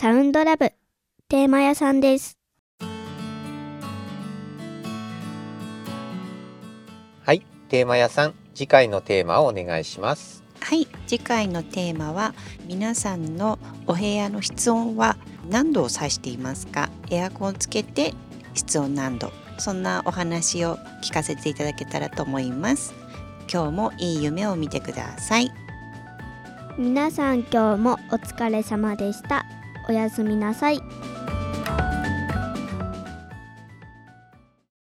サウンドラブテーマ屋さんです。はい、テーマ屋さん、次回のテーマをお願いします。はい次回のテーマは皆さんのお部屋の室温は何度を指していますか？エアコンをつけて室温何度？そんなお話を聞かせていただけたらと思います今日もいい夢を見てください皆さん今日もお疲れ様でした。おやすみなさい。